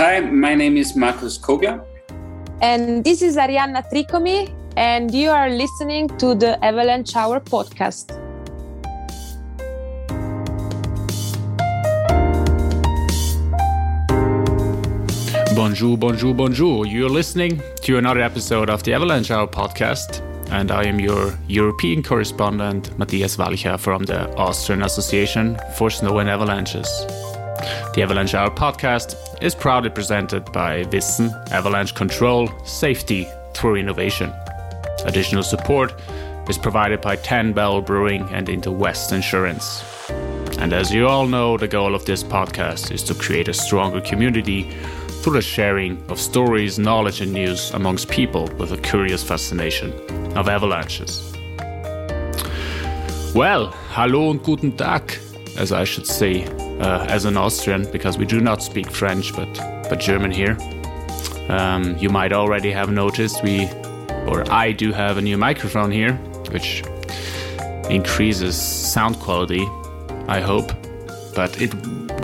Hi, my name is Markus Kogler. And this is Arianna Tricomi, and you are listening to the Avalanche Hour podcast. Bonjour, bonjour, bonjour. You're listening to another episode of the Avalanche Hour podcast, and I am your European correspondent, Matthias Walcher from the Austrian Association for Snow and Avalanches. The Avalanche Hour podcast is proudly presented by Wyssen Avalanche Control Safety through Innovation. Additional support is provided by 10 Barrel Brewing and Interwest Insurance. And as you all know, the goal of this podcast is to create a stronger community through the sharing of stories, knowledge, and news amongst people with a curious fascination of avalanches. Well, hallo und guten Tag, as I should say, uh, as an Austrian, because we do not speak French but, but German here. Um, you might already have noticed we, or I do have a new microphone here, which increases sound quality, I hope, but it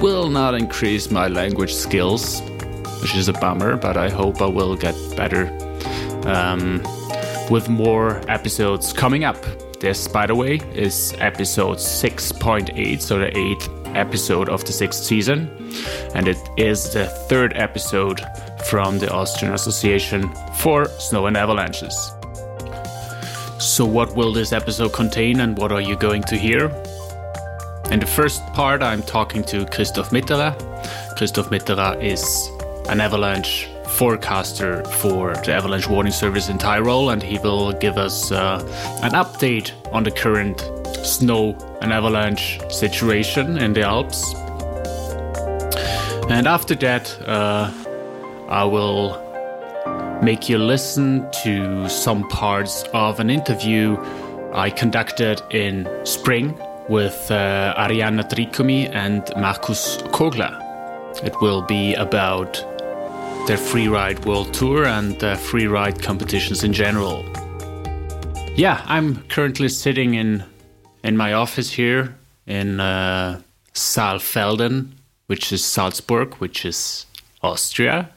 will not increase my language skills which is a bummer, but I hope I will get better um, with more episodes coming up. This, by the way, is episode 6.8, so the eighth episode of the sixth season, and it is the third episode from the Austrian Association for Snow and Avalanches. So, what will this episode contain, and what are you going to hear? In the first part, I'm talking to Christoph Mitterer. Christoph Mitterer is an avalanche forecaster for the avalanche warning service in Tyrol, and he will give us uh, an update on the current snow and avalanche situation in the Alps. And after that, uh, I will make you listen to some parts of an interview I conducted in spring with uh, Arianna Tricomi and Markus Kogler. It will be about their freeride world tour and uh, freeride competitions in general. Yeah, I'm currently sitting in in my office here in uh, Saalfelden, which is Salzburg, which is Austria.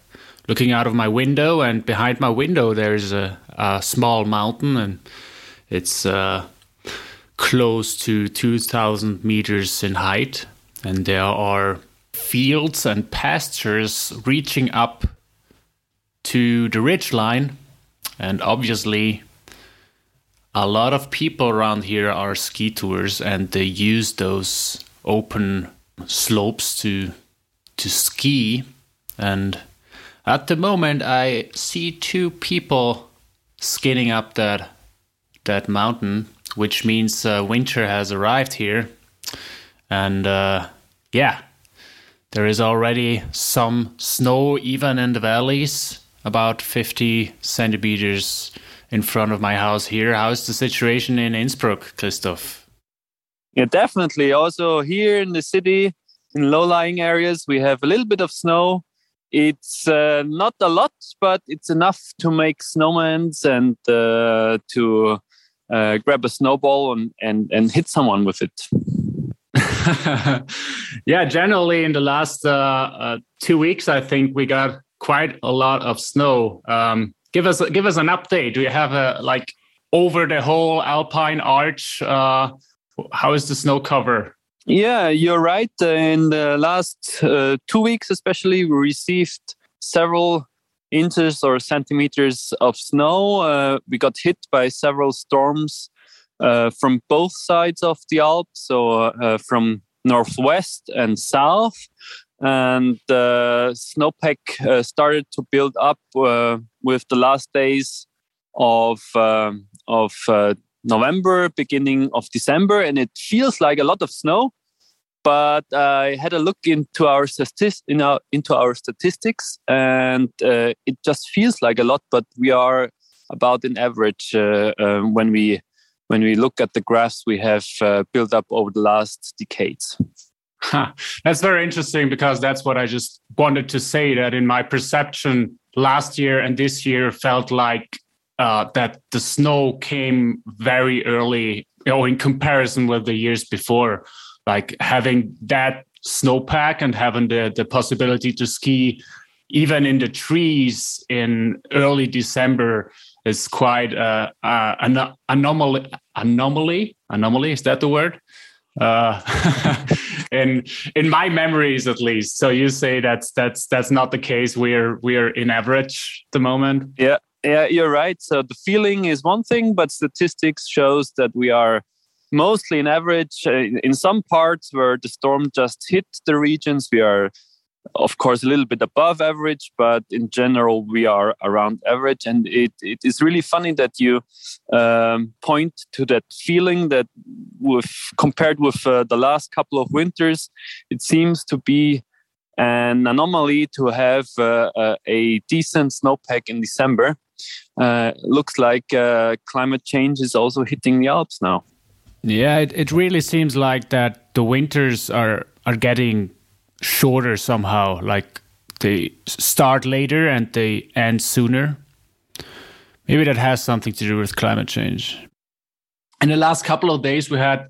Looking out of my window, and behind my window there's a, a small mountain, and it's uh, close to 2,000 meters in height, and there are fields and pastures reaching up to the ridge line, and obviously, a lot of people around here are ski tours, and they use those open slopes to to ski. And at the moment, I see two people skiing up that that mountain, which means uh, winter has arrived here. And uh, yeah, there is already some snow even in the valleys about 50 centimeters in front of my house here. How's the situation in Innsbruck, Christoph? Yeah, definitely. Also, here in the city, in low lying areas, we have a little bit of snow. It's uh, not a lot, but it's enough to make snowmen and uh, to uh, grab a snowball and, and, and hit someone with it. yeah, generally in the last uh, uh, two weeks, I think we got quite a lot of snow. Um, give us give us an update. Do you have a like over the whole Alpine Arch? Uh, how is the snow cover? Yeah, you're right. In the last uh, two weeks, especially, we received several inches or centimeters of snow. Uh, we got hit by several storms uh, from both sides of the Alps, so uh, from northwest and south and the snowpack uh, started to build up uh, with the last days of um, of uh, November, beginning of December, and it feels like a lot of snow. But I had a look into our statis- in our, into our statistics, and uh, it just feels like a lot. But we are about an average uh, um, when we when we look at the graphs we have uh, built up over the last decades. That's very interesting because that's what I just wanted to say. That in my perception, last year and this year felt like uh, that the snow came very early, you know, in comparison with the years before. Like having that snowpack and having the the possibility to ski even in the trees in early December is quite uh, uh, an anomaly. Anomaly? Anomaly? Is that the word? Uh, in in my memories, at least. So you say that's that's that's not the case. We're we're in average the moment. Yeah, yeah, you're right. So the feeling is one thing, but statistics shows that we are mostly in average. Uh, in some parts where the storm just hit the regions, we are of course a little bit above average but in general we are around average. And it, it is really funny that you um, point to that feeling that with compared with uh, the last couple of winters it seems to be an anomaly to have uh, uh, a decent snowpack in december. Uh, looks like uh, climate change is also hitting the alps now. Yeah it, it really seems like that the winters are are getting shorter somehow like they start later and they end sooner? Maybe that has something to do with climate change. In the last couple of days we had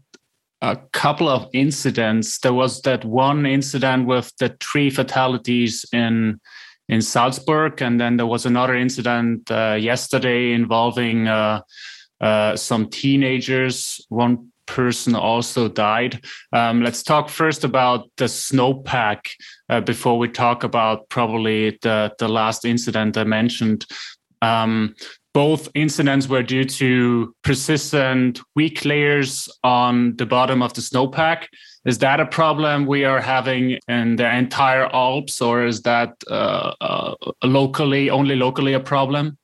a couple of incidents. There was that one incident with the three fatalities in in salzburg and then there was another incident uh, yesterday involving uh, uh, some teenagers. One person also died. Um, let's talk first about the snowpack uh, before we talk about probably the, the last incident I mentioned. Um, both incidents were due to persistent weak layers on the bottom of the snowpack. Is that a problem we are having in the entire Alps, or is that uh, uh, locally only locally a problem?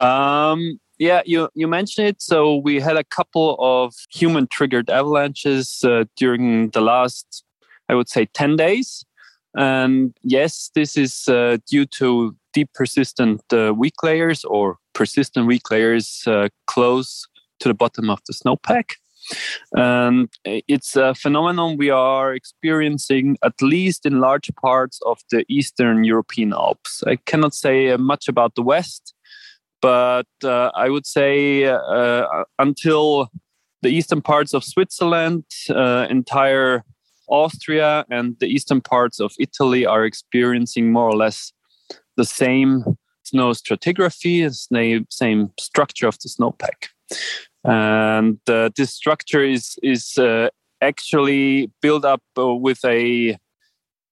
Um, yeah, you, you mentioned it. So we had a couple of human triggered avalanches uh, during the last, I would say, 10 days. And yes, this is uh, due to deep persistent uh, weak layers or persistent weak layers uh, close to the bottom of the snowpack. And it's a phenomenon we are experiencing at least in large parts of the Eastern European Alps. I cannot say much about the West but uh, I would say uh, until the eastern parts of Switzerland, uh, entire Austria, and the eastern parts of Italy are experiencing more or less the same snow stratigraphy, the same structure of the snowpack. And uh, this structure is is uh, actually built up uh, with a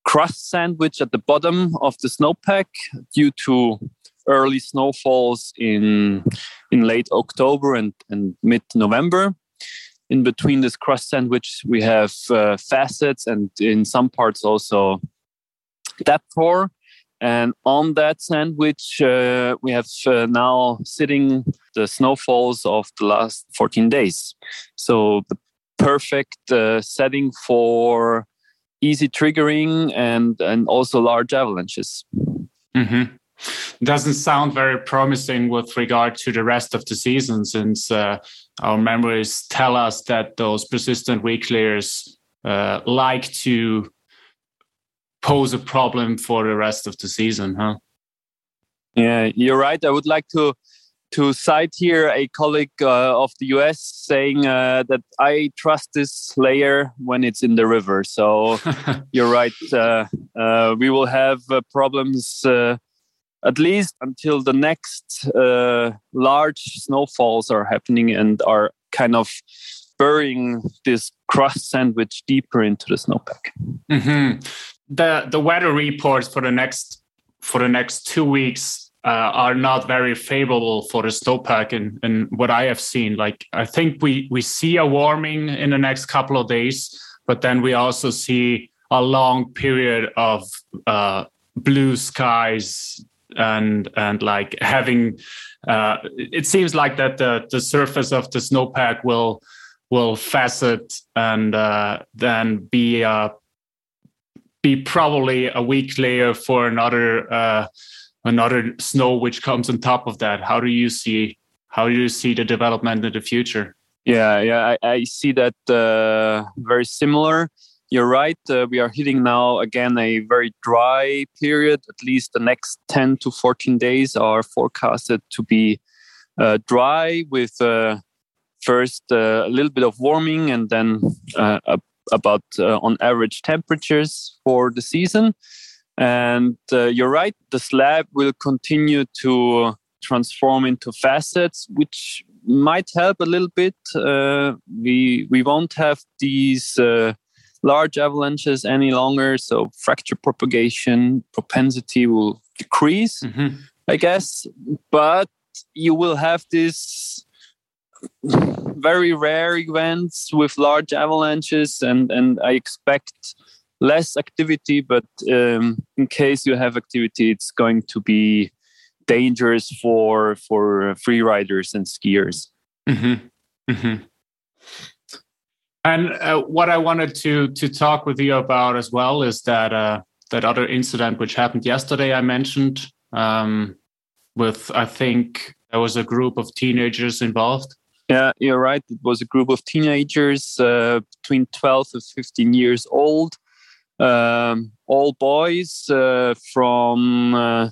crust sandwich at the bottom of the snowpack due to early snowfalls in in late October and, and mid November. In between this crust sandwich, we have uh, facets and in some parts also depth hoar. And on that sandwich, uh, we have uh, now sitting the snowfalls of the last 14 days. So the perfect uh, setting for easy triggering and, and also large avalanches. Mm-hmm doesn't sound very promising with regard to the rest of the season since uh, our memories tell us that those persistent weak layers uh, like to pose a problem for the rest of the season huh yeah you're right i would like to to cite here a colleague uh, of the US saying uh, that I trust this layer when it's in the river. So you're right. Uh, uh we will have uh, problems uh, at least until the next uh, large snowfalls are happening and are kind of burying this crust sandwich deeper into the snowpack. Mm-hmm. The the weather reports for the next for the next two weeks uh, are not very favorable for the snowpack and and what I have seen. Like I think we we see a warming in the next couple of days, but then we also see a long period of uh, blue skies and and like having uh, it seems like that the the surface of the snowpack will will facet and uh, then be uh, be probably a weak layer for another uh, another snow which comes on top of that. How do you see how do you see the development in the future? Yeah, yeah, I, I see that uh, very similar you're right. Uh, we are hitting now again a very dry period. At least the next 10 to 14 days are forecasted to be uh, dry with uh, first uh, a little bit of warming and then uh, about uh, on average temperatures for the season. And you're right, the slab will continue to transform into facets, which might help a little bit. We we won't have these large avalanches any longer, so fracture propagation propensity will decrease, mm-hmm. I guess. But you will have this very rare events with large avalanches, and and I expect less activity. But um, in case you have activity, it's going to be dangerous for for free riders and skiers. Mm-hmm. Mm-hmm. And uh, what I wanted to to talk with you about as well is that uh, that other incident which happened yesterday. I mentioned um, with I think there was a group of teenagers involved. Yeah, you're right. It was a group of teenagers uh, between 12 and 15 years old, um, all boys uh, from uh,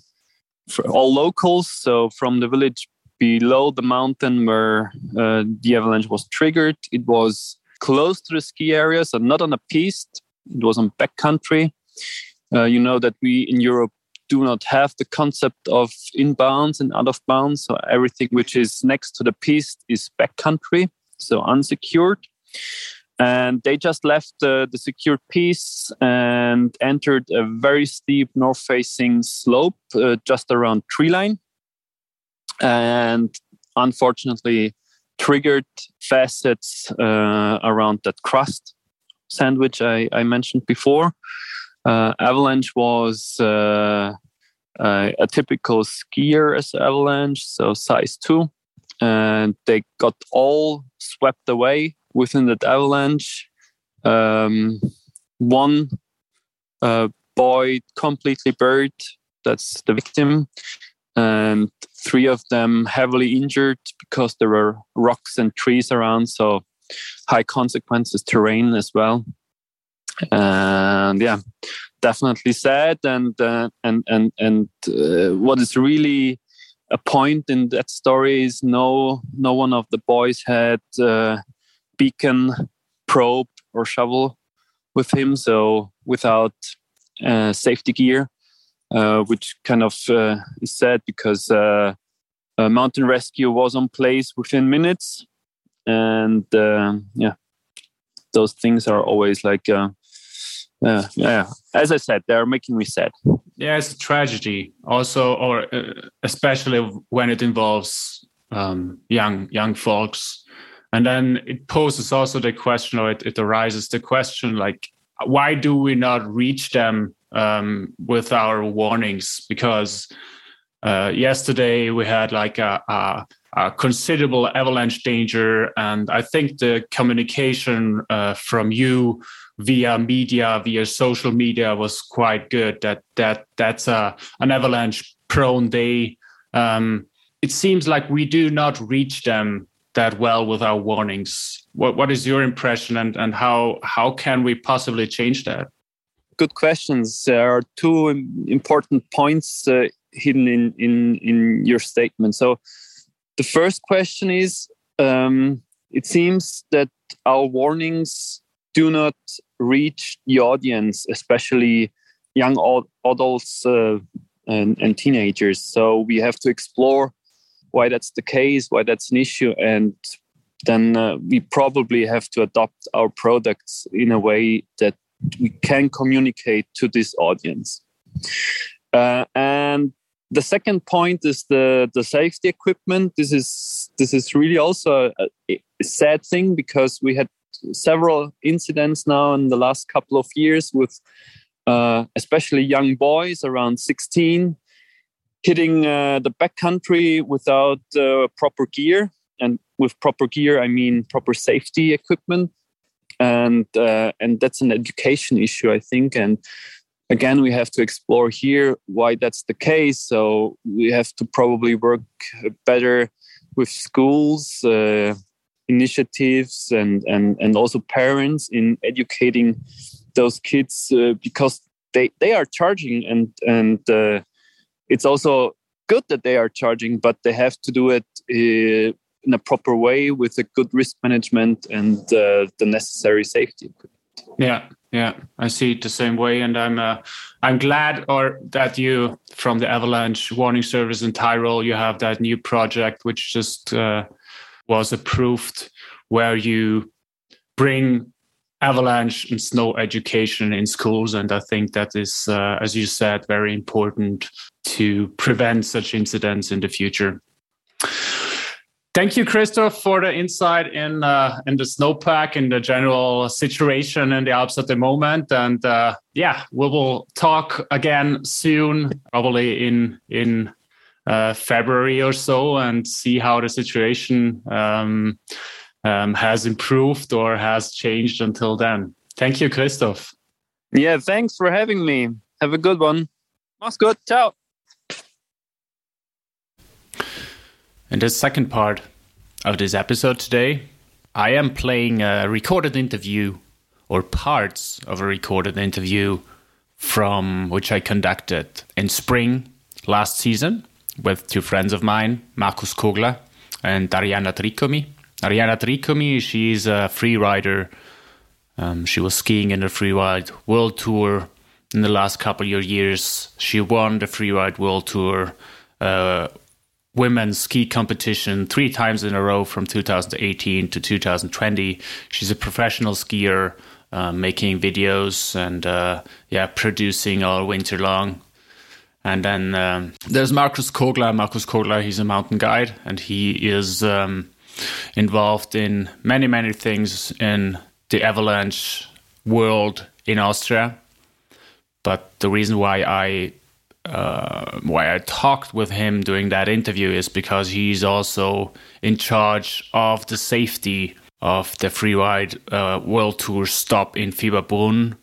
all locals, so from the village below the mountain where uh, the avalanche was triggered. It was close to the ski area, so not on a piste. It was on backcountry. Uh, you know that we in Europe do not have the concept of inbounds and out of bounds. So everything which is next to the piste is backcountry, so unsecured. And they just left the, the secured piste and entered a very steep north facing slope uh, just around tree line. And unfortunately, triggered facets uh, around that crust sandwich I, I mentioned before. Uh, avalanche was uh, uh, a typical skier as avalanche, so size two, and they got all swept away within that avalanche. Um, one uh, boy completely buried, that's the victim, and three of them heavily injured because there were rocks and trees around, so high consequences terrain as well. And yeah definitely sad and uh, and and and uh, what is really a point in that story is no no one of the boys had uh, beacon probe or shovel with him so without uh, safety gear which kind of uh, is sad because mountain rescue was on place within minutes and yeah those things are always like yeah, yeah. As I said, they're making me sad. Yeah, it's a tragedy. Also, or uh, especially when it involves um, young young folks, and then it poses also the question, or it, it arises the question, like, why do we not reach them um, with our warnings? Because uh, yesterday we had like a, a, a, considerable avalanche danger, and I think the communication uh, from you via media, via social media was quite good. That that that's a an avalanche prone day. Um, it seems like we do not reach them that well with our warnings. What what is your impression, and and how how can we possibly change that? Good questions. There are two important points uh, hidden in in in your statement. So, the first question is. Um, it seems that our warnings do not reach the audience, especially young adults uh, and, and teenagers. So we have to explore why that's the case, why that's an issue, and then uh, we probably have to adopt our products in a way that we can communicate to this audience. Uh, and the second point is the the safety equipment. This is this is really also a, a sad thing because we had several incidents now in the last couple of years with uh, especially young boys around 16 hitting uh, the backcountry without uh, proper gear. And with proper gear, I mean proper safety equipment. And uh, and that's an education issue, I think. And again, we have to explore here why that's the case. So we have to probably work better with schools, uh, initiatives and and and also parents in educating those kids uh, because they they are charging and and uh, it's also good that they are charging but they have to do it uh, in a proper way with a good risk management and uh, the necessary safety yeah yeah, I see it the same way, and I'm uh, I'm glad or that you from the avalanche warning service in Tyrol you have that new project which just uh, was approved where you bring avalanche and snow education in schools, and I think that is, uh, as you said, very important to prevent such incidents in the future. Thank you, Christoph, for the insight in uh, in the snowpack and the general situation in the Alps at the moment. And uh, yeah, we will talk again soon, probably in in uh, February or so, and see how the situation um, um, has improved or has changed until then. Thank you, Christoph. Yeah, thanks for having me. Have a good one. Mach's good. Ciao. In the second part of this episode today, I am playing a recorded interview or parts of a recorded interview from which I conducted in spring last season with two friends of mine, Markus Kogler and Arianna Tricomi. Arianna Tricomi, she's a free rider. Um, she was skiing in the Freeride World Tour in the last couple of years. She won the Freeride World Tour uh, women's ski competition three times in a row from 2018 to 2020. She's a professional skier, uh, making videos and uh, yeah, producing all winter long. And then um, there's Markus Kogler. Markus Kogler, he's a mountain guide, and he is um, involved in many, many things in the avalanche world in Austria. But the reason why I uh, why I talked with him during that interview is because he's also in charge of the safety of the freeride uh, world tour stop in Fieberbrunn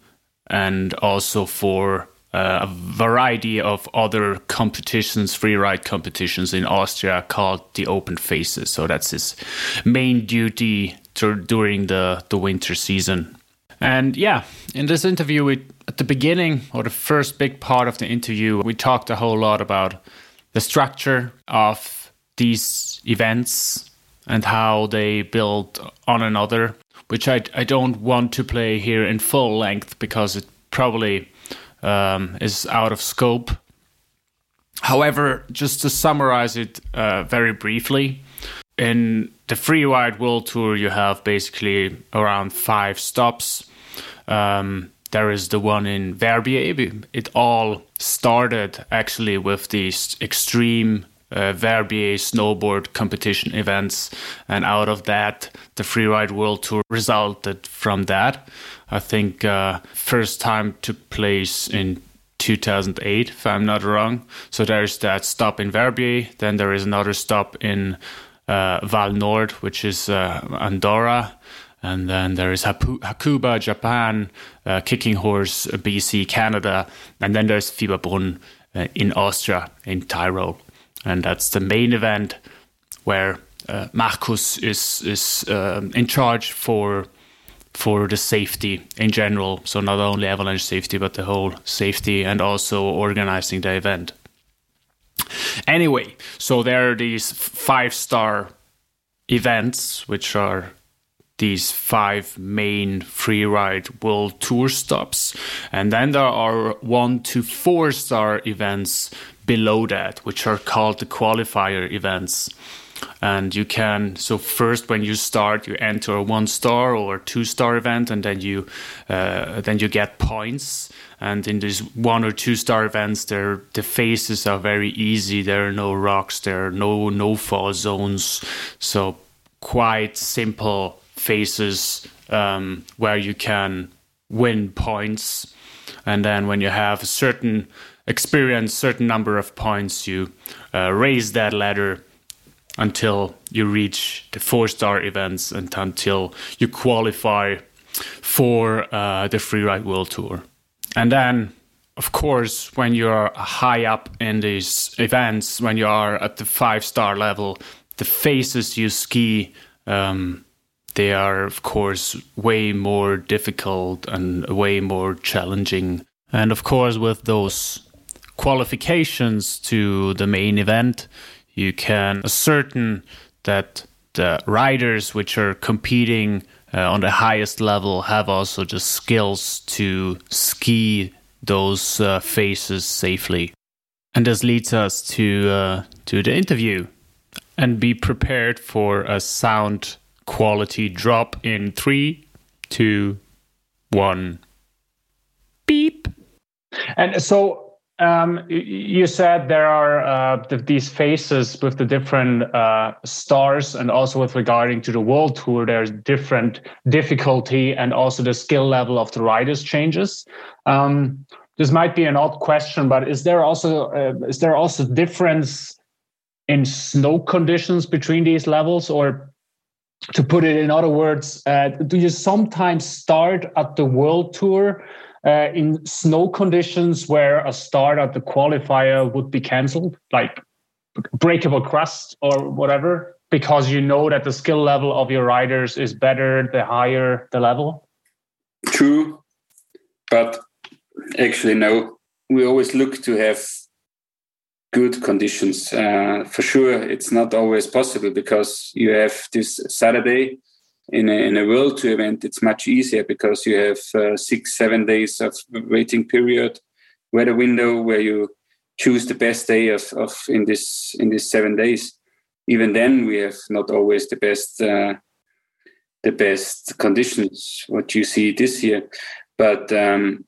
and also for uh, a variety of other competitions, freeride competitions in Austria called the Open Faces. So that's his main duty to, during the, the winter season. And yeah, in this interview, we, at the beginning or the first big part of the interview, we talked a whole lot about the structure of these events and how they build on another, which I, I don't want to play here in full length because it probably um, is out of scope. However, just to summarize it uh, very briefly, in the Freeride World Tour, you have basically around five stops. Um, there is the one in Verbier. It all started actually with these extreme uh, Verbier snowboard competition events, and out of that, the Freeride World Tour resulted from that. I think uh, first time took place in 2008, if I'm not wrong. So there's that stop in Verbier. Then there is another stop in uh, Vallnord, which is uh, Andorra. And then there is Hakuba, Japan, uh, Kicking Horse, BC, Canada. And then there's Fieberbrunn uh, in Austria, in Tyrol. And that's the main event where uh, Markus is, is um, in charge for for the safety in general. So not only avalanche safety, but the whole safety and also organizing the event. Anyway, so there are these five star events, which are these five main freeride world tour stops. And then there are one to four star events below that, which are called the qualifier events. And you can so first when you start you enter a one star or two star event and then you uh, then you get points. And in these one or two star events there the faces are very easy. There are no rocks there are no no fall zones. So quite simple faces um, where you can win points and then when you have a certain experience certain number of points you uh, raise that ladder until you reach the four star events and until you qualify for uh, the Freeride World Tour. And then, of course, when you're high up in these events, when you are at the five star level, the faces you ski, um, they are, of course, way more difficult and way more challenging. And of course, with those qualifications to the main event, you can ascertain that the riders which are competing uh, on the highest level have also the skills to ski those uh, faces safely. And this leads us to uh, to the interview, and be prepared for a sound quality drop in three, two, one. Beep. And so um, you said there are uh, these phases with the different uh, stars, and also with regarding to the world tour, there's different difficulty and also the skill level of the riders changes. Um, this might be an odd question, but is there also uh, is there also difference in snow conditions between these levels, or to put it in other words, uh, do you sometimes start at the world tour? uh, in snow conditions where a start at the qualifier would be cancelled, like breakable crust or whatever, because you know that the skill level of your riders is better the higher the level? True, but actually, no. We always look to have good conditions. Uh, for sure, it's not always possible because you have this Saturday in a, in a world tour event, it's much easier because you have uh, six, seven days of waiting period, weather window where you choose the best day of, of in this in these seven days. Even then, we have not always the best uh, the best conditions. What you see this year, but um,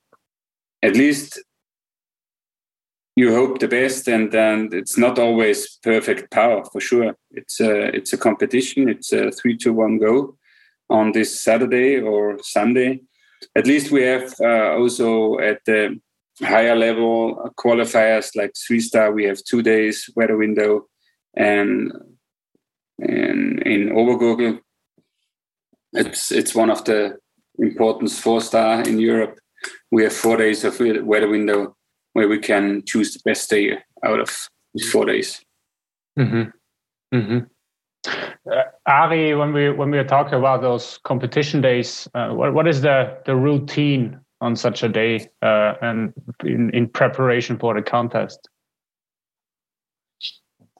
at least you hope the best and, and it's not always perfect power for sure it's a it's a competition it's a three to one go on this Saturday or Sunday. At least we have uh, also at the higher level qualifiers like three star. We have two days weather window, and and in Obergurgl, it's it's one of the important four star in Europe. We have four days of weather window where we can choose the best day out of these four days. Mm-hmm. Mm-hmm. Uh, Ari, when we when we are talking about those competition days, uh, what what is the the routine on such a day uh, and in, in preparation for the contest?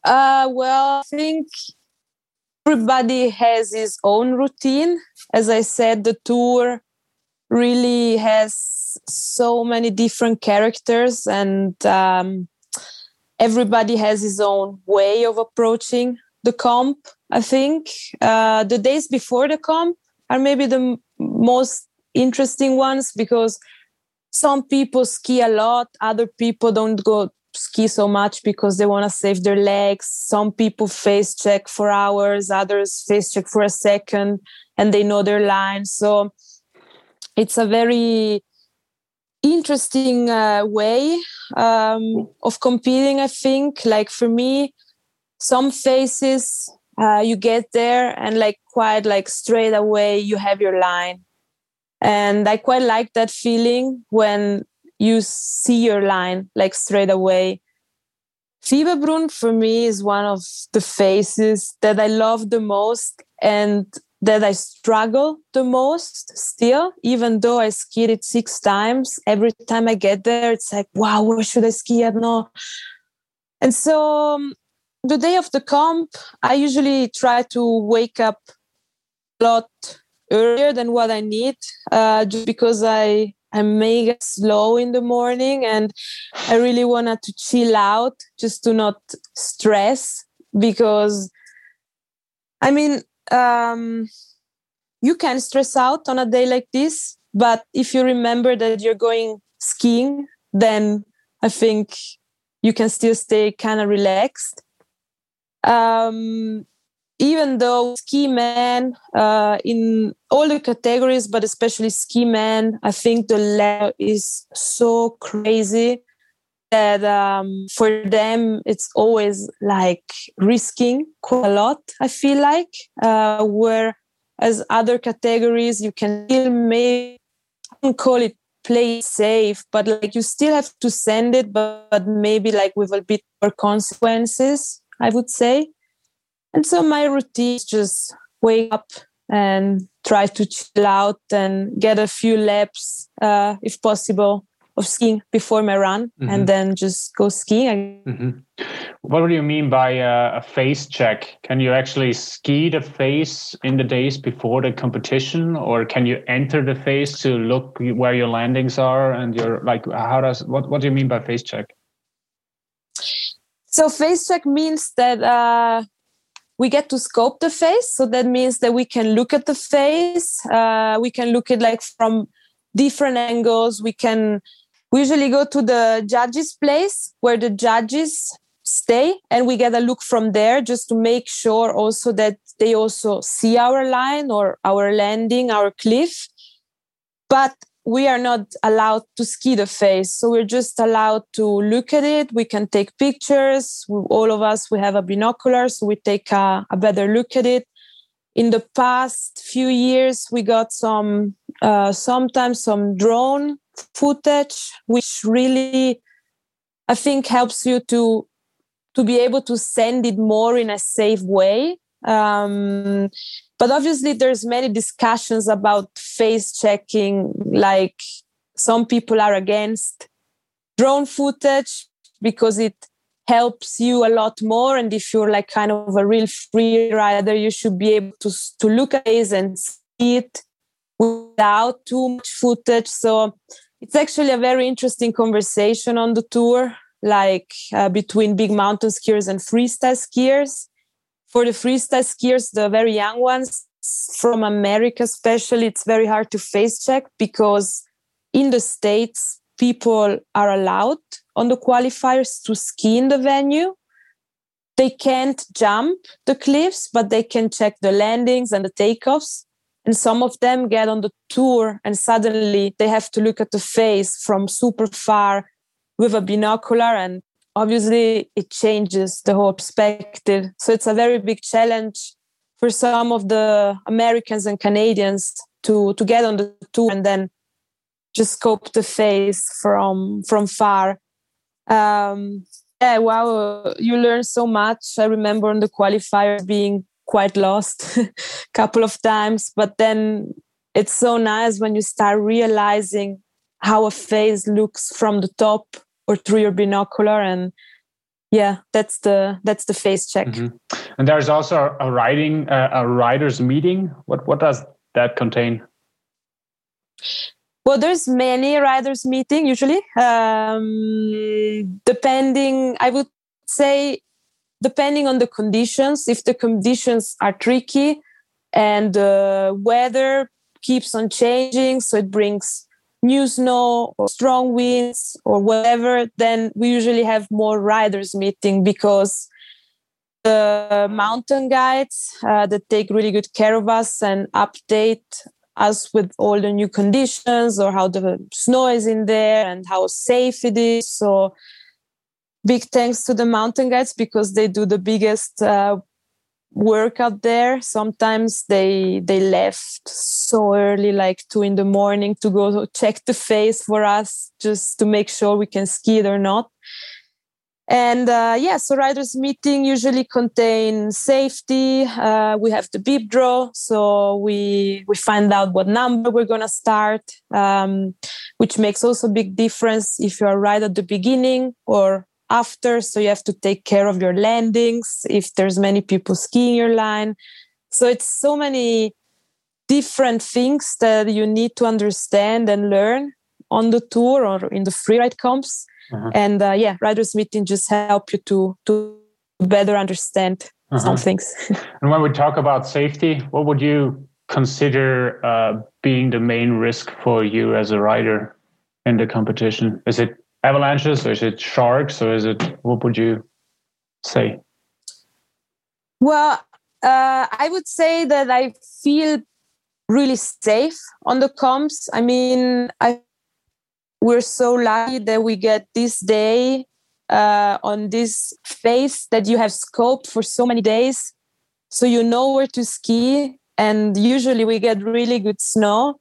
Uh, well, I think everybody has his own routine. As I said, the tour really has so many different characters, and um, everybody has his own way of approaching the comp. I think uh, the days before the comp are maybe the m- most interesting ones because some people ski a lot, other people don't go ski so much because they want to save their legs. Some people face check for hours, others face check for a second, and they know their line. So it's a very interesting uh, way um, of competing. I think, like for me, some faces uh, you get there and like quite like straight away you have your line. And i quite like that feeling when you see your line like straight away. Fieberbrunn for me is one of the faces that I love the most. And that I struggle the most still, even though I skied it six times. Every time I get there, it's like, wow, where should I ski at? No. And so um, the day of the comp, I usually try to wake up a lot earlier than what I need, uh, just because I am mega slow in the morning and I really wanted to chill out just to not stress because I mean, um, you can stress out on a day like this, but if you remember that you're going skiing, then I think you can still stay kind of relaxed. Um, even though ski men uh, in all the categories, but especially ski men I think the level is so crazy that um, for them it's always like risking quite a lot. I feel like uh, whereas other categories you can still maybe call it play safe, but like you still have to send it, but, but maybe like with a bit more consequences. I would say. And so my routine is just wake up and try to chill out and get a few laps uh, if possible of skiing before my run mm-hmm. and then just go skiing. Mm-hmm. What do you mean by a face check? Can you actually ski the face in the days before the competition, or can you enter the face to look where your landings are and your like? How does what What do you mean by face check? So face check means that uh, we get to scope the face. So that means that we can look at the face. Uh, we can look at like from different angles. We can we usually go to the judges' place where the judges stay, and we get a look from there just to make sure also that they also see our line or our landing, our cliff. But we are not allowed to ski the face so we're just allowed to look at it. We can take pictures. All of us we have a binocular so we take a, a better look at it. In the past few years we got some uh, sometimes some drone footage which really i think helps you to to be able to send it more in a safe way. Um, but obviously there's many discussions about face checking. Like some people are against drone footage because it helps you a lot more. And if you're like kind of a real free rider you should be able to to look at it and see it without too much footage so it's actually a very interesting conversation on the tour like uh, between big mountain skiers and freestyle skiers for the freestyle skiers, the very young ones from America, especially, it's very hard to face check because in the States, people are allowed on the qualifiers to ski in the venue. They can't jump the cliffs, but they can check the landings and the takeoffs. And some of them get on the tour and suddenly they have to look at the face from super far with a binocular and obviously it changes the whole perspective. So it's a very big challenge for some of the Americans and Canadians to to get on the tour and then just scope the face from from far. Um, yeah, wow, you learn so much. I remember on the qualifier being quite lost a couple of times, but then it's so nice when you start realizing how a face looks from the top or through your binocular and yeah that's the that's the face check. Mm-hmm. and there's also a writing uh, a writers meeting. What what does that contain? Well there's many writers meeting usually. Um, depending i would say depending on the conditions if the conditions are tricky and the weather keeps on changing so it brings new snow or strong winds or whatever, then we usually have more riders meeting because the mountain guides uh, that take really good care of us and update us with all the new conditions or how the snow is in there and how safe it is. So big thanks to the mountain guides because they do the biggest uh, work out there. Sometimes they they left so early like two in the morning to go check the face for us just to make sure we can ski it or not. And uh, yeah so riders meeting usually contain safety. Uh, we have the bib draw so we we find out what number we're to start um, which makes also a big difference if you're right at the beginning or after so you have to take care of your landings if there's many people skiing your line so it's so many different things that you need to understand and learn on the tour or in the freeride comps uh-huh. and uh, yeah riders meeting just help you to to better understand uh-huh. some things and when we talk about safety what would you consider uh, being the main risk for you as a rider in the competition is it avalanches or is it sharks or is it what would you say? Well uh, i would say that i feel really safe on the comps. I mean i we're so lucky that we get this day uh, on this face that you have scoped for so many days. So you know where to ski and usually we get really good snow.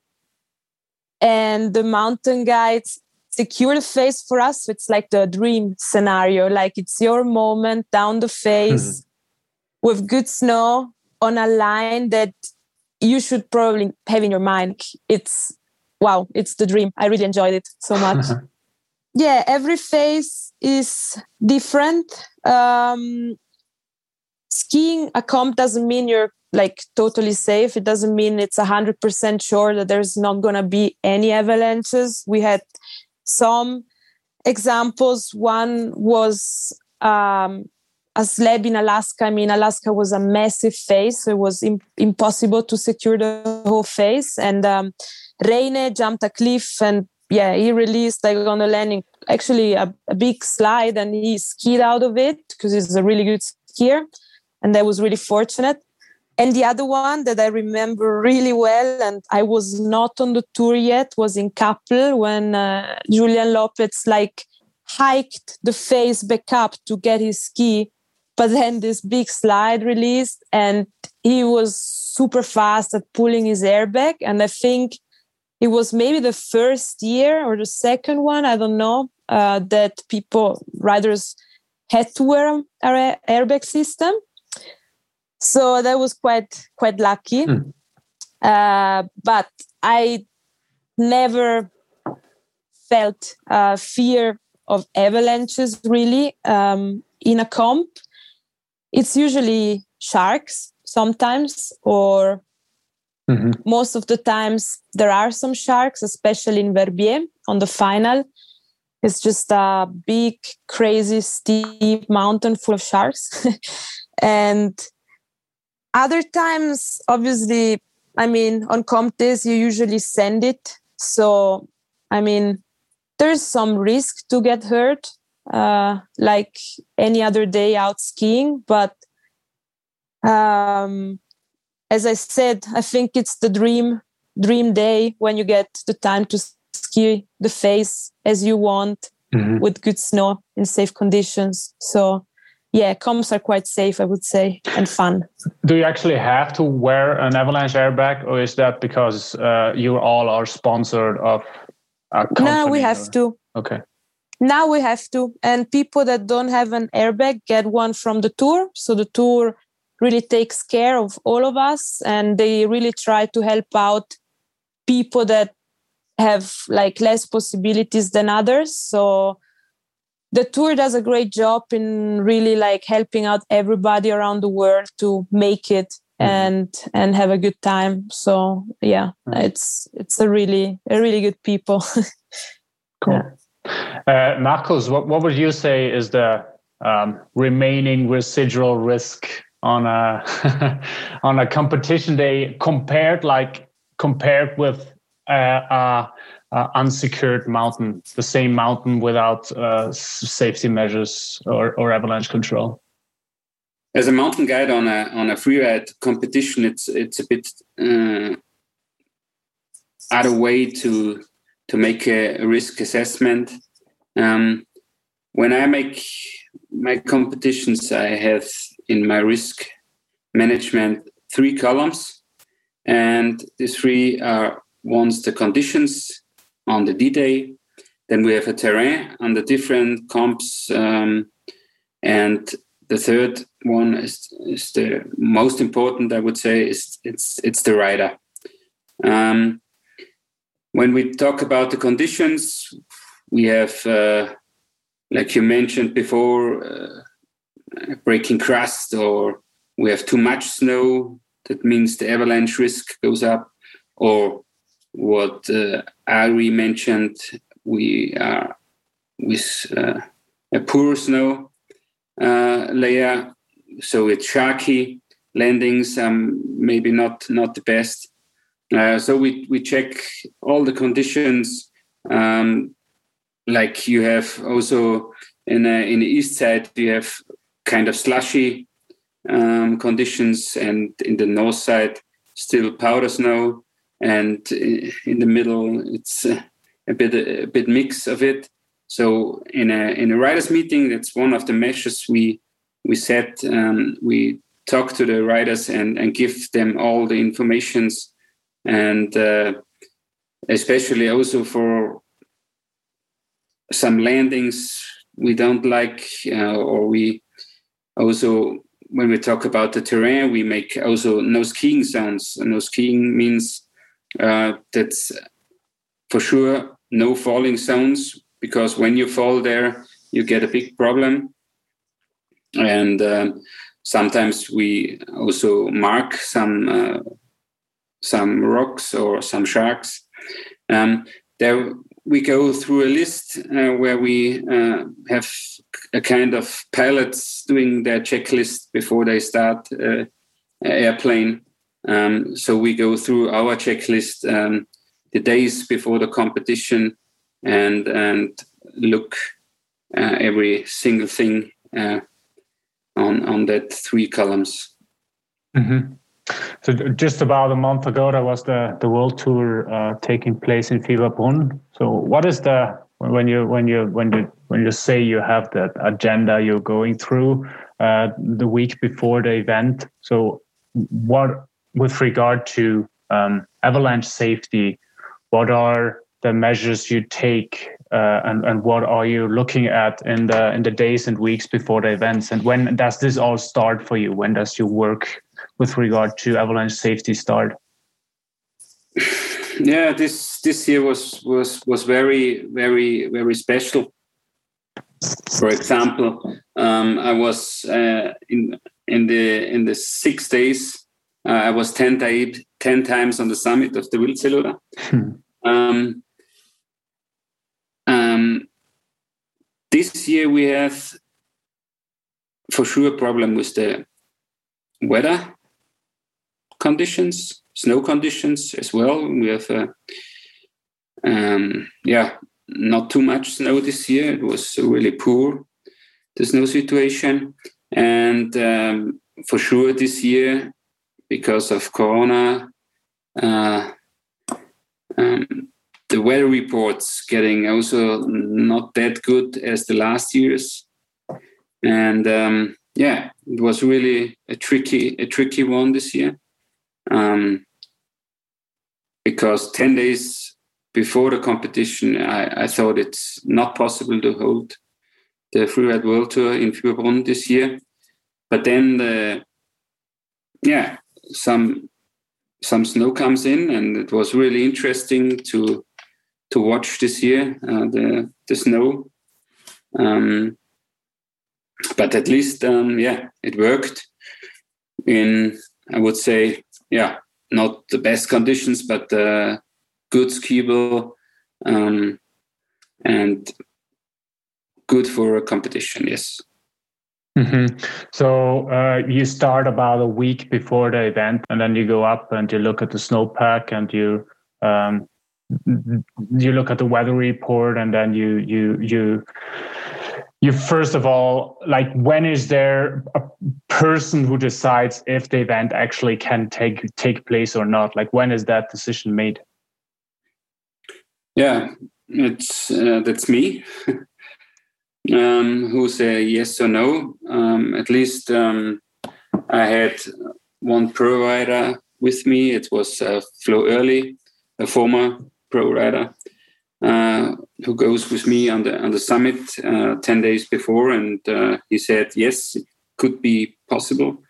And the mountain guides secure the face for us. It's like the dream scenario. Like it's your moment down the face mm-hmm. with good snow on a line that you should probably have in your mind. It's wow, it's the dream. I really enjoyed it so much. yeah, every face is different. Um, skiing a comp doesn't mean you're like totally safe. It doesn't mean it's a hundred percent sure that there's not gonna be any avalanches. We had some examples. One was um, a slab in Alaska. I mean, Alaska was a massive face, so it was Im- impossible to secure the whole face. And um, Reine jumped a cliff, and yeah, he released like on the landing actually a, a big slide, and he skied out of it because he's a really good skier, and that was really fortunate. And the other one that I remember really well, and I was not on the tour yet, was in Kappl when uh, Julien Lopez like hiked the face back up to get his ski but then this big slide released and he was super fast at pulling his airbag and i think it was maybe the first year or the second one i don't know uh, that people riders had to wear an airbag system so that was quite quite lucky mm. uh, but i never felt uh, fear of avalanches really um, in a comp it's usually sharks sometimes or mm-hmm. most of the times there are some sharks especially in verbier on the final it's just a big crazy steep mountain full of sharks and other times obviously i mean on comp you usually send it so i mean there's some risk to get hurt uh, like any other day out skiing. But um, as I said, I think it's the dream dream day when you get the time to ski the face as you want mm-hmm. with good snow in safe conditions. So yeah, comps are quite safe, I would say, and fun. Do you actually have to wear an avalanche airbag, or is that because uh, you all are sponsored of a company? No, we have or? to. Okay now we have to and people that don't have an airbag get one from the tour so the tour really takes care of all of us and they really try to help out people that have like less possibilities than others so the tour does a great job in really like helping out everybody around the world to make it mm-hmm. and and have a good time so yeah it's it's a really a really good people cool yeah. Uh, Markus, what, what would you say is the um, remaining residual risk on a on a competition day compared like compared with uh, a, a unsecured mountain, the same mountain without uh, safety measures or, or avalanche control? As a mountain guide on a on a freeride competition, it's it's a bit uh, other way to to make a risk assessment. Um, when I make my competitions, I have in my risk management three columns, and these three are one's the conditions on the D-Day, then we have a terrain on the different comps, um, and the third one is, is the most important. I would say is it's it's the rider. Um, when we talk about the conditions, we have, uh, like you mentioned before, uh, breaking crust, or we have too much snow. That means the avalanche risk goes up. Or what uh, Ari mentioned, we are with uh, a poor snow uh, layer, so it's sharky landings. Um, maybe not not the best uh, so we we check all the conditions. Um, like you have also in a, in the east side you have kind of slushy um, conditions, and in the north side still powder snow, and in the middle it's a bit a bit mix of it. So in a in a riders meeting, that's one of the measures we we set. Um, we talk to the riders and and give them all the informations and uh, especially also for some landings we don't like uh, or we also when we talk about the terrain we make also no skiing zones no skiing means uh, that's for sure no falling zones because when you fall there, you get a big problem. And um, sometimes we also mark some uh, some rocks or some sharks. Um, there we go through a list uh, where we uh, have a kind of pilots doing their checklist before they start uh, airplane. Um, so we go through our checklist um, the days before the competition and and look uh, every single thing uh, on on that three columns. Mm-hmm. So just about a month ago, there was the the world tour uh, taking place in Fieberbrunn. So what is the when you when you when you when you say you have that agenda you're going through uh, the week before the event? So what with regard to um, avalanche safety, what are the measures you take uh, and, and what are you looking at in the in the days and weeks before the events? And when does this all start for you? When does your work with regard to avalanche safety start? Yeah this this year was was was very very very special. For example um, i was uh, in in the in the six days uh, i was 10, day, 10 times on the summit of the Wildseeloder. Hmm. Um, um, this year we have for sure a problem with the weather conditions, snow conditions as well. We have, uh, um, yeah, not too much snow this year. It was really poor, the snow situation. And um, for sure this year, because of Corona, uh, um, the weather reports getting also not that good as the last years. And um, yeah it was really a tricky a tricky one this year um, because 10 days before the competition I, I, thought it's not possible to hold the freeride world tour in Fieberbrunn this year. But then the yeah some some snow comes in and it was really interesting to to watch this year uh, the the snow. Um, but at least, um, yeah, it worked. In I would say, yeah, not the best conditions, but uh, good skiable um, and good for a competition. Yes. Mm-hmm. So uh, you start about a week before the event, and then you go up and you look at the snowpack, and you um, you look at the weather report and then you you you you first of all like when is there a person who decides if the event actually can take take place or not? Like when is that decision made? Yeah it's uh, that's me um, who say yes or no. Um, at least um, i had one provider with me. It was uh, Flo Orley a former pro rider uh, who goes with me on the on the summit uh, ten days before, and uh, he said yes, it could be possible.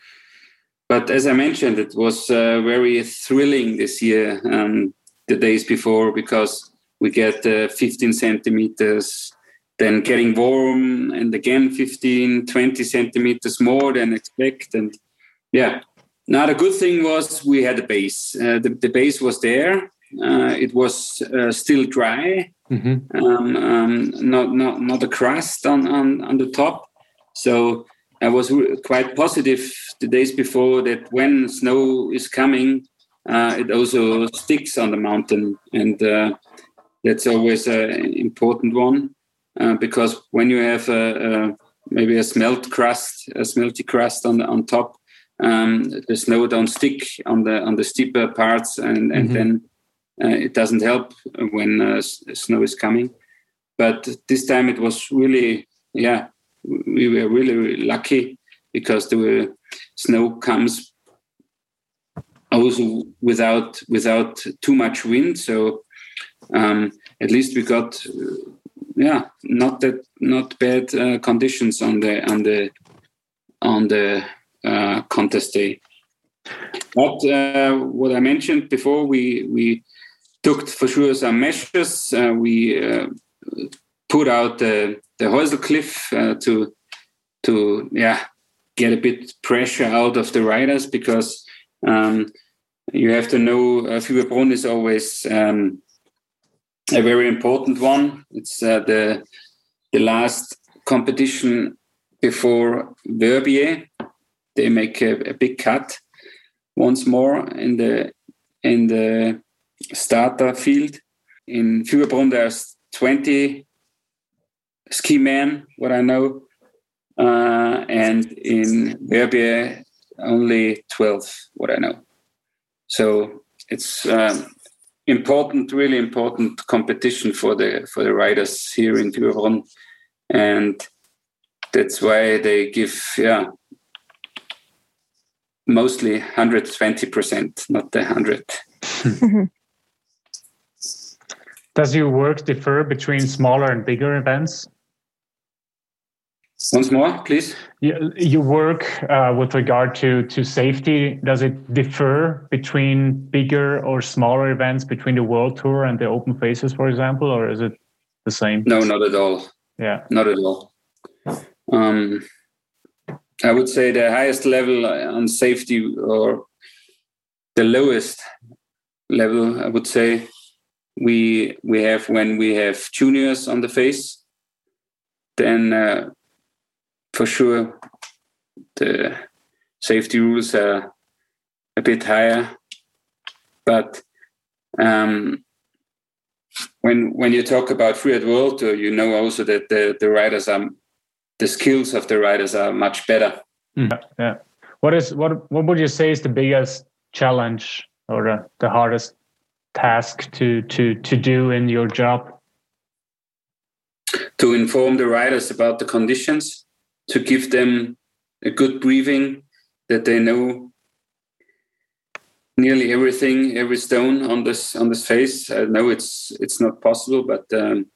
But as I mentioned, it was uh, very thrilling this year, um, the days before, because we get uh, 15 centimeters, then getting warm, and again 15, 20 centimeters more than expect, and yeah. Now the good thing was we had a base. Uh, the, the base was there, uh, it was uh, still dry, mm-hmm. um, um, not not not a crust on, on on the top. So I was re- quite positive the days before that when snow is coming, uh, it also sticks on the mountain, and uh, that's always an important one uh, because when you have a, a, maybe a smelt crust, a smelty crust on the on top, um, the snow don't stick on the on the steeper parts, and and mm-hmm. then uh, it doesn't help when uh, snow is coming. But this time it was really, yeah, we were really, really lucky because the snow comes also without without too much wind. So um, at least we got, yeah, not that not bad uh, conditions on the on the on the uh, contest day. But uh, what I mentioned before, we we took for sure some measures. Uh, we uh, put out the the Häusl cliff uh, to to yeah get a bit pressure out of the riders because um, you have to know uh, Fieberbrunn is always um, a very important one. It's uh, the the last competition before Verbier. They make a, a, big cut once more in the in the starter field. In Fieberbrunn, there's 20 ski men, what I know, uh, and in Verbier, only 12, what I know. So it's um, important, really important competition for the for the riders here in Fieberbrunn, and that's why they give yeah mostly 120%, not the 100. Does your work differ between smaller and bigger events? Once more, please. You, your work uh, with regard to, to safety, does it differ between bigger or smaller events between the World Tour and the Open Faces, for example, or is it the same? No, not at all. Yeah. Not at all. Um, I would say the highest level on safety or the lowest level, I would say, we we have when we have juniors on the face, then uh, for sure the safety rules are a bit higher. But um, when when you talk about freeride world, you know also that the, the riders are the skills of the riders are much better. Yeah, mm. yeah. What is what what would you say is the biggest challenge or the, the hardest task to to to do in your job? To inform the riders about the conditions, to give them a good briefing that they know nearly everything, every stone on this on this face. I know it's it's not possible, but um,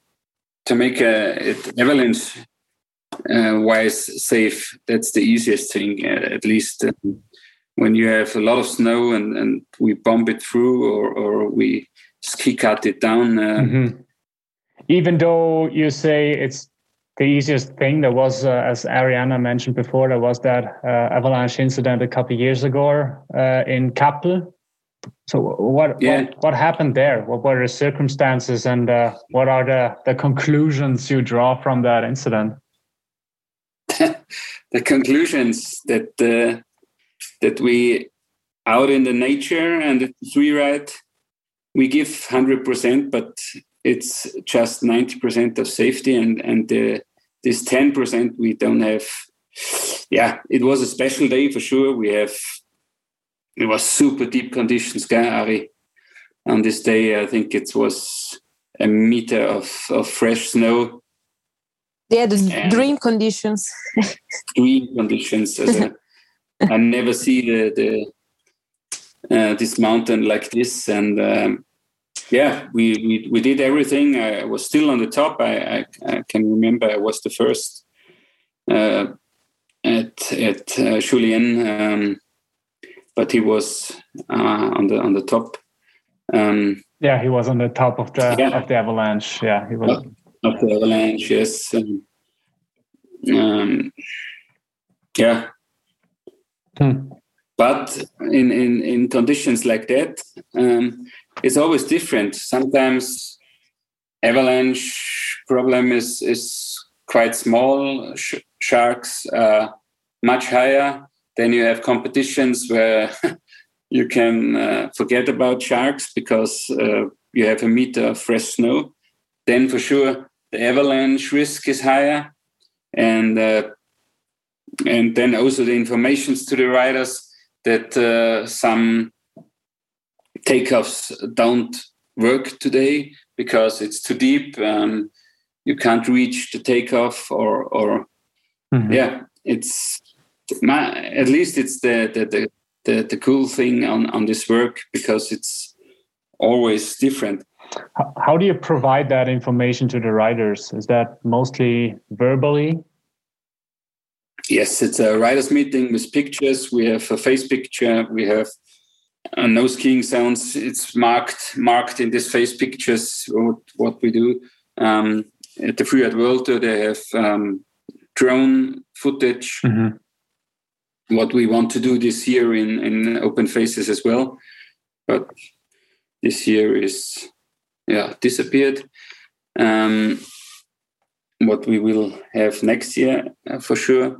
to make a it avalanche uh, wise safe, that's the easiest thing. At least uh, when you have a lot of snow and and we bump it through or or we ski cut it down. Uh, mm-hmm. Even though you say it's the easiest thing there was, uh, as Arianna mentioned before, there was that uh, avalanche incident a couple years ago uh, in Kappl. So what, yeah. what, what happened there? What were the circumstances, and uh, what are the the conclusions you draw from that incident? the conclusions that uh, that we out in the nature and the free ride we give hundred percent, but it's just 90% of safety and and the this 10% we don't have. Yeah it was a special day for sure. We have it was super deep conditions Ari. on this day i think it was a meter of, of fresh snow. Yeah the dream conditions. Dream conditions a, i never see the, the uh, this mountain like this. And um, yeah, we, we we did everything. I was still on the top. I, I, I can remember I was the first uh, at at uh, Julien, um, but he was uh, on the on the top. Um, yeah, he was on the top of the yeah. of the avalanche. Yeah, he was of the avalanche. Yes. Um, um yeah. Hmm. But in, in, in conditions like that, um, it's always different. Sometimes avalanche problem is is quite small. Sh- sharks are much higher. Then you have competitions where you can uh, forget about sharks because uh, you have a meter of fresh snow. Then for sure the avalanche risk is higher, and uh, and then also the informations to the riders that uh, some takeoffs don't work today because it's too deep. Um, you can't reach the takeoff, or or mm-hmm. yeah, it's my, at least it's the the, the the the cool thing on on this work because it's always different. How do you provide that information to the riders? Is that mostly verbally? Yes, it's a riders meeting with pictures. We have a face picture. We have uh, no skiing sounds. It's marked marked in these face pictures what, what we do. Um, at the Freeride World Tour, they have um, drone footage. Mm-hmm. What we want to do this year in, in open faces as well. But this year is, yeah, disappeared. Um, what we will have next year uh, for sure,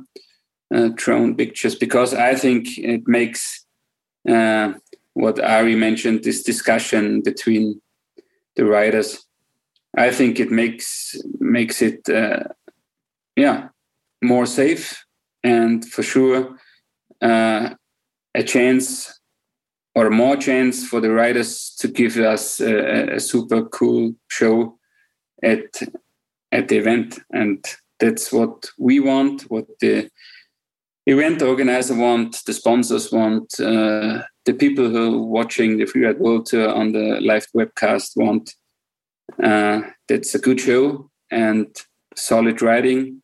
uh, drone pictures, because I think it makes uh, what Ari mentioned this discussion between the riders. I think it makes makes it uh, yeah more safe and for sure uh, a chance or more chance for the riders to give us a, a, super cool show at at the event and that's what we want what the event organizer want the sponsors want uh, the people who are watching the Free freeride world tour on the live webcast want uh, that's a good show and solid riding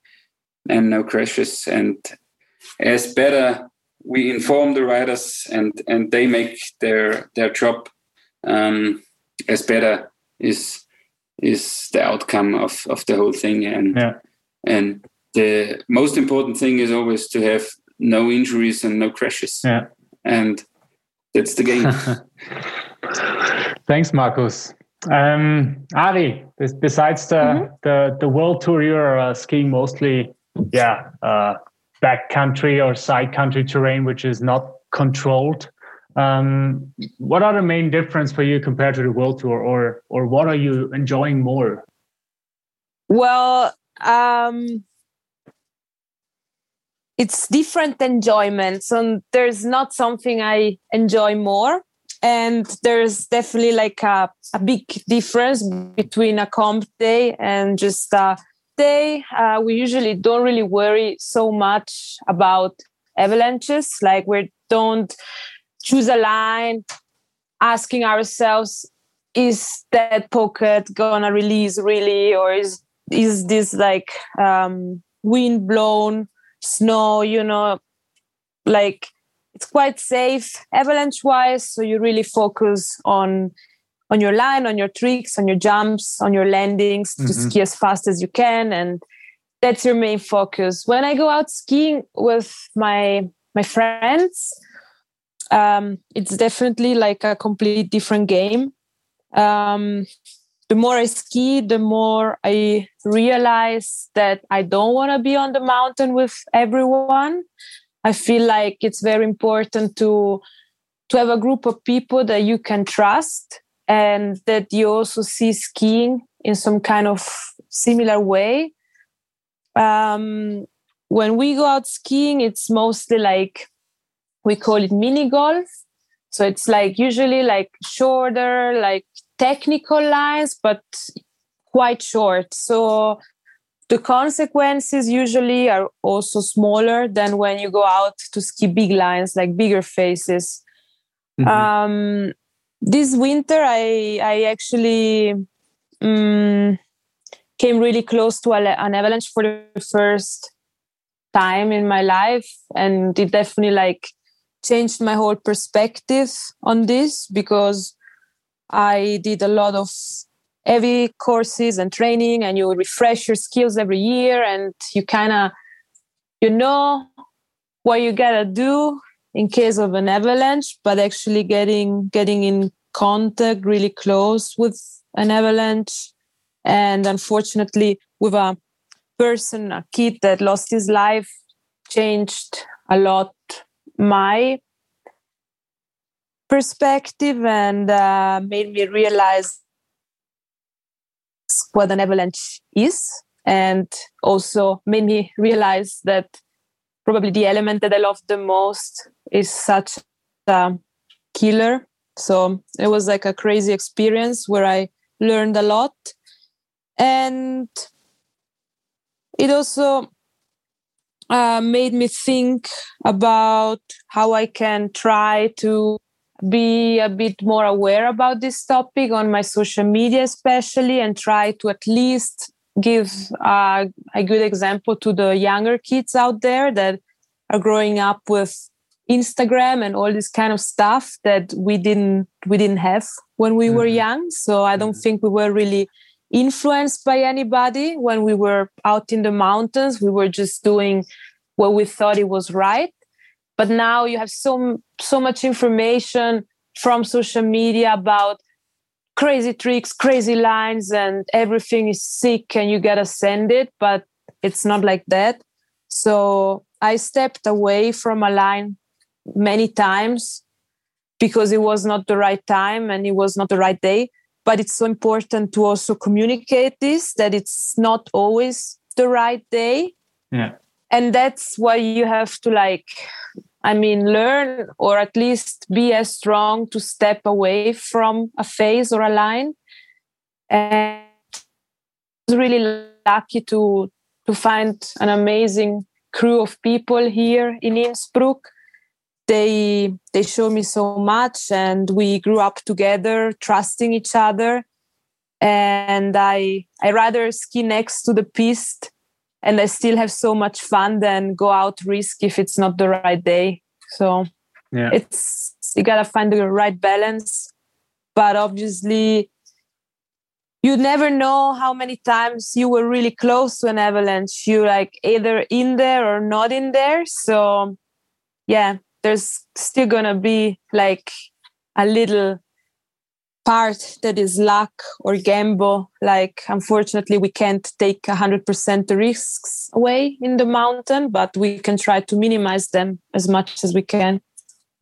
and no crashes. And as better we inform the riders and and they make their their job, um, as better is is the outcome of of the whole thing. And yeah. and the most important thing is always to have no injuries and no crashes. Yeah. And that's the game. Thanks, Markus. Um, Ari, besides the, mm-hmm. the the world tour, you're uh, skiing mostly, yeah, uh, back country or side country terrain, which is not controlled. Um, what are the main difference for you compared to the world tour, or or what are you enjoying more? Well, um, it's different enjoyments, and there's not something I enjoy more. And there's definitely like a, a big difference between a comp day and just a day. Uh, we usually don't really worry so much about avalanches. Like we don't choose a line asking ourselves is that pocket gonna release really? Or is is this like um wind blown snow you know like it's quite safe avalanche wise so you really focus on on your line on your tricks on your jumps on your landings mm-hmm. to ski as fast as you can and that's your main focus when i go out skiing with my my friends um, it's definitely like a complete different game um, the more i ski the more i realize that i don't want to be on the mountain with everyone I feel like it's very important to to have a group of people that you can trust and that you also see skiing in some kind of similar way. Um, when we go out skiing, it's mostly like we call it mini golf. So it's like usually like shorter, like technical lines, but quite short. So the consequences usually are also smaller than when you go out to ski big lines like bigger faces mm-hmm. um, this winter i i actually um, came really close to an avalanche for the first time in my life and it definitely like changed my whole perspective on this because i did a lot of heavy courses and training and you refresh your skills every year and you kind of you know what you gotta do in case of an avalanche but actually getting getting in contact really close with an avalanche. And unfortunately with a person a kid that lost his life changed a lot my perspective and uh, made me realize what an avalanche is and also made me realize that probably the element that I love the most is such a killer. So it was like a crazy experience where I learned a lot. And it also uh, made me think about how I can try to be a bit more aware about this topic on my social media, especially, and try to at least give uh, a good example to the younger kids out there that are growing up with Instagram and all this kind of stuff that we didn't we didn't have when we mm-hmm. were young. So I don't mm-hmm. think we were really influenced by anybody when we were out in the mountains. We were just doing what we thought it was right. But now you have so so much information from social media about crazy tricks, crazy lines, and everything is sick and you gotta send it. But it's not like that. So I stepped away from a line many times because it was not the right time and it was not the right day. But it's so important to also communicate this that it's not always the right day. Yeah. And that's why you have to like I mean, learn or at least be as strong to step away from a phase or a line. And I was really lucky to to find an amazing crew of people here in Innsbruck. They they show me so much, and we grew up together, trusting each other. And I I rather ski next to the piste and I still have so much fun than go out risk if it's not the right day. So yeah. it's you gotta find the right balance. But obviously you never know how many times you were really close to an avalanche. You like either in there or not in there. So yeah, there's still gonna be like a little part that is luck or gamble like unfortunately we can't take 100% the risks away in the mountain but we can try to minimize them as much as we can.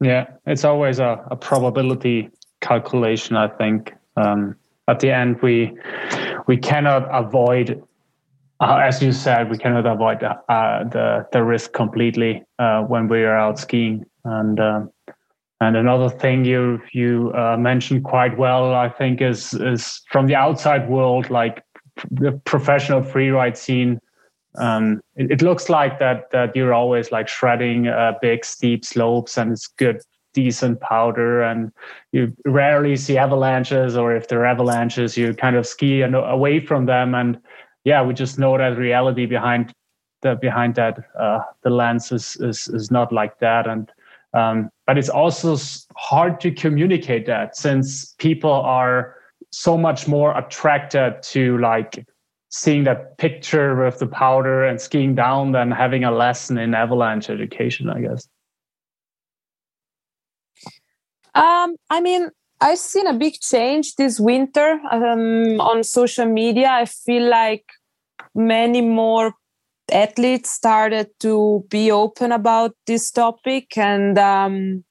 Yeah it's always a, a probability calculation i think. Um, at the end we we cannot avoid uh, as you said we cannot avoid uh, the the risk completely uh, when we are out skiing. And um, and another thing you you uh, mentioned quite well, I think, is is from the outside world, like the professional freeride scene. Um, it, it, looks like that that you're always like shredding uh, big steep slopes, and it's good, decent powder, and you rarely see avalanches, or if there are avalanches, you kind of ski and away from them. And yeah, we just know that reality behind the behind that uh, the lens is, is is not like that, and um, but it's also hard to communicate that since people are so much more attracted to like seeing that picture with the powder and skiing down than having a lesson in avalanche education, I guess. Um, I mean, I've seen a big change this winter um, on social media. I feel like many more athletes started to be open about this topic and um,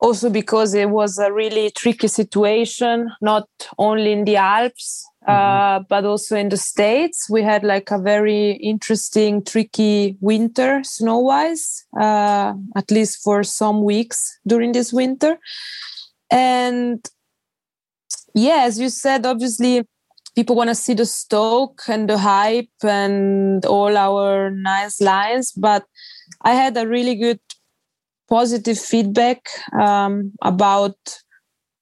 also because it was a really tricky situation not only in the alps uh, mm-hmm. uh, but also in the states we had like a very interesting tricky winter snow wise uh, at least for some weeks during this winter and yeah as you said obviously people want to see the stoke and the hype and all our nice lines but i had a really good positive feedback um, about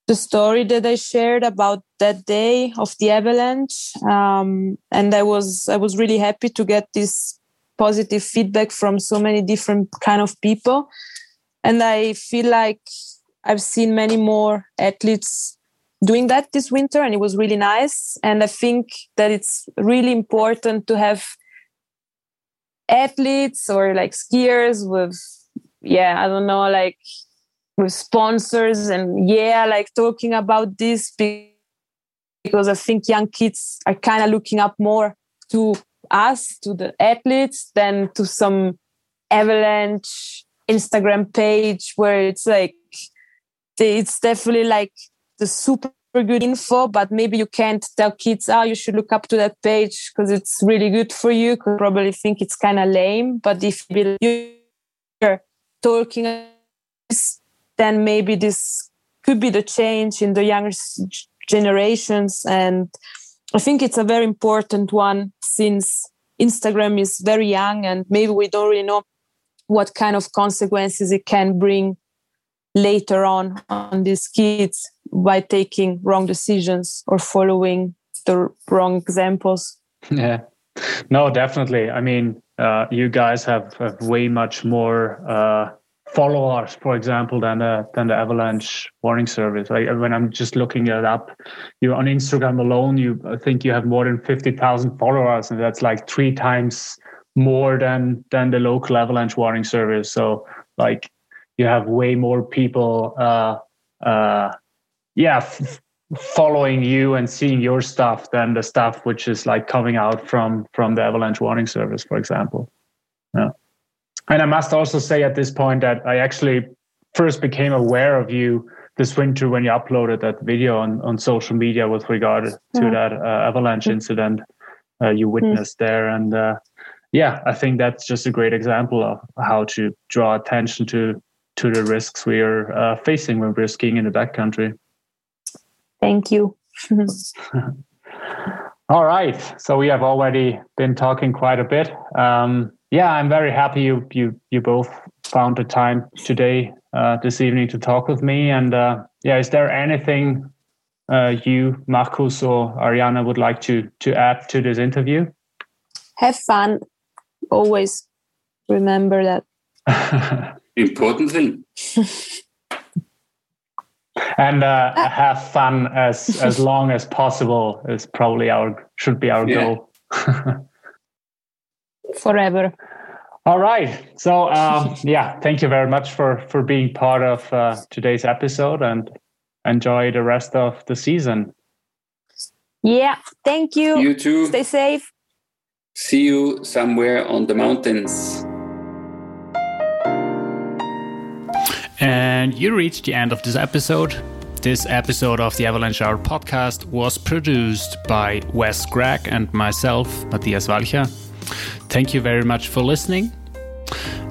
the story that i shared about that day of the avalanche um, and i was i was really happy to get this positive feedback from so many different kind of people. And i feel like i've seen many more athletes doing that this winter and it was really nice. And i think that it's really important to have athletes or like skiers with yeah i don't know like with sponsors. And yeah like talking about this because i think young kids are kind of looking up more to us to the athletes than to some avalanche instagram page where it's like it's definitely like the super good info, but maybe you can't tell kids, oh, you should look up to that page because it's really good for you. Could probably think it's kind of lame. But if you're talking, then maybe this could be the change in the younger generations. And I think it's a very important one since Instagram is very young and maybe we don't really know what kind of consequences it can bring later on on these kids by taking wrong decisions or following the wrong examples yeah no definitely i mean uh, you guys have, have way much more uh, followers, for example, than the than the Avalanche warning service. Like when I'm just looking it up, you on Instagram alone, you I think you have more than fifty thousand followers, and that's like three times more than than the local Avalanche warning service. So like you have way more people, uh, uh, yeah. F- following you and seeing your stuff than the stuff which is like coming out from from the avalanche warning service for example yeah and I must also say at this point that I actually first became aware of you this winter when you uploaded that video on, on social media with regard to yeah. that uh, avalanche incident uh, you witnessed mm. there. And uh, yeah, I think that's just a great example of how to draw attention to to the risks we are uh, facing when we're skiing in the backcountry. Thank you. All right. So we have already been talking quite a bit. Um, yeah, I'm very happy you you you both found the time today, uh, this evening, to talk with me. And uh, yeah, is there anything uh, you, Markus or Arianna would like to to add to this interview? Have fun. Always remember that. Important thing. and uh, ah. have fun as as long as possible is probably our should be our yeah. goal. forever. All right. So um, yeah, thank you very much for for being part of uh, today's episode and enjoy the rest of the season. Yeah, thank you. You too. Stay safe. See you somewhere on the mountains. And you reached the end of this episode. This episode of the Avalanche Hour podcast was produced by Wes Gregg and myself, Matthias Walcher. Thank you very much for listening.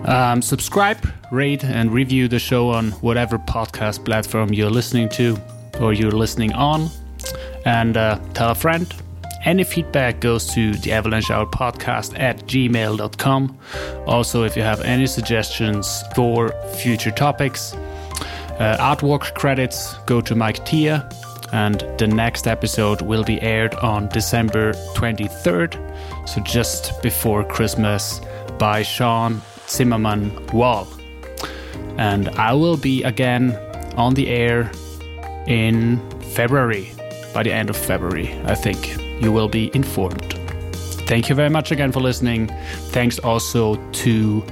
Um, subscribe, rate, and review the show on whatever podcast platform you're listening to or you're listening on. And uh, tell a friend. Any feedback goes to the Avalanche Hour podcast at gmail.com. Also, if you have any suggestions for future topics, uh, artwork credits go to Mike Tea, and the next episode will be aired on December 23rd so just before Christmas, by Sean Zimmerman Wall. And I will be again on the air in February, by the end of February, I think. You will be informed. Thank you very much again for listening. Thanks also to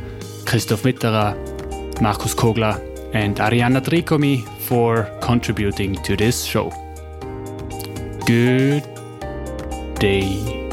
Christoph Mitterer, Markus Kogler, and Arianna Tricomi for contributing to this show. Good day.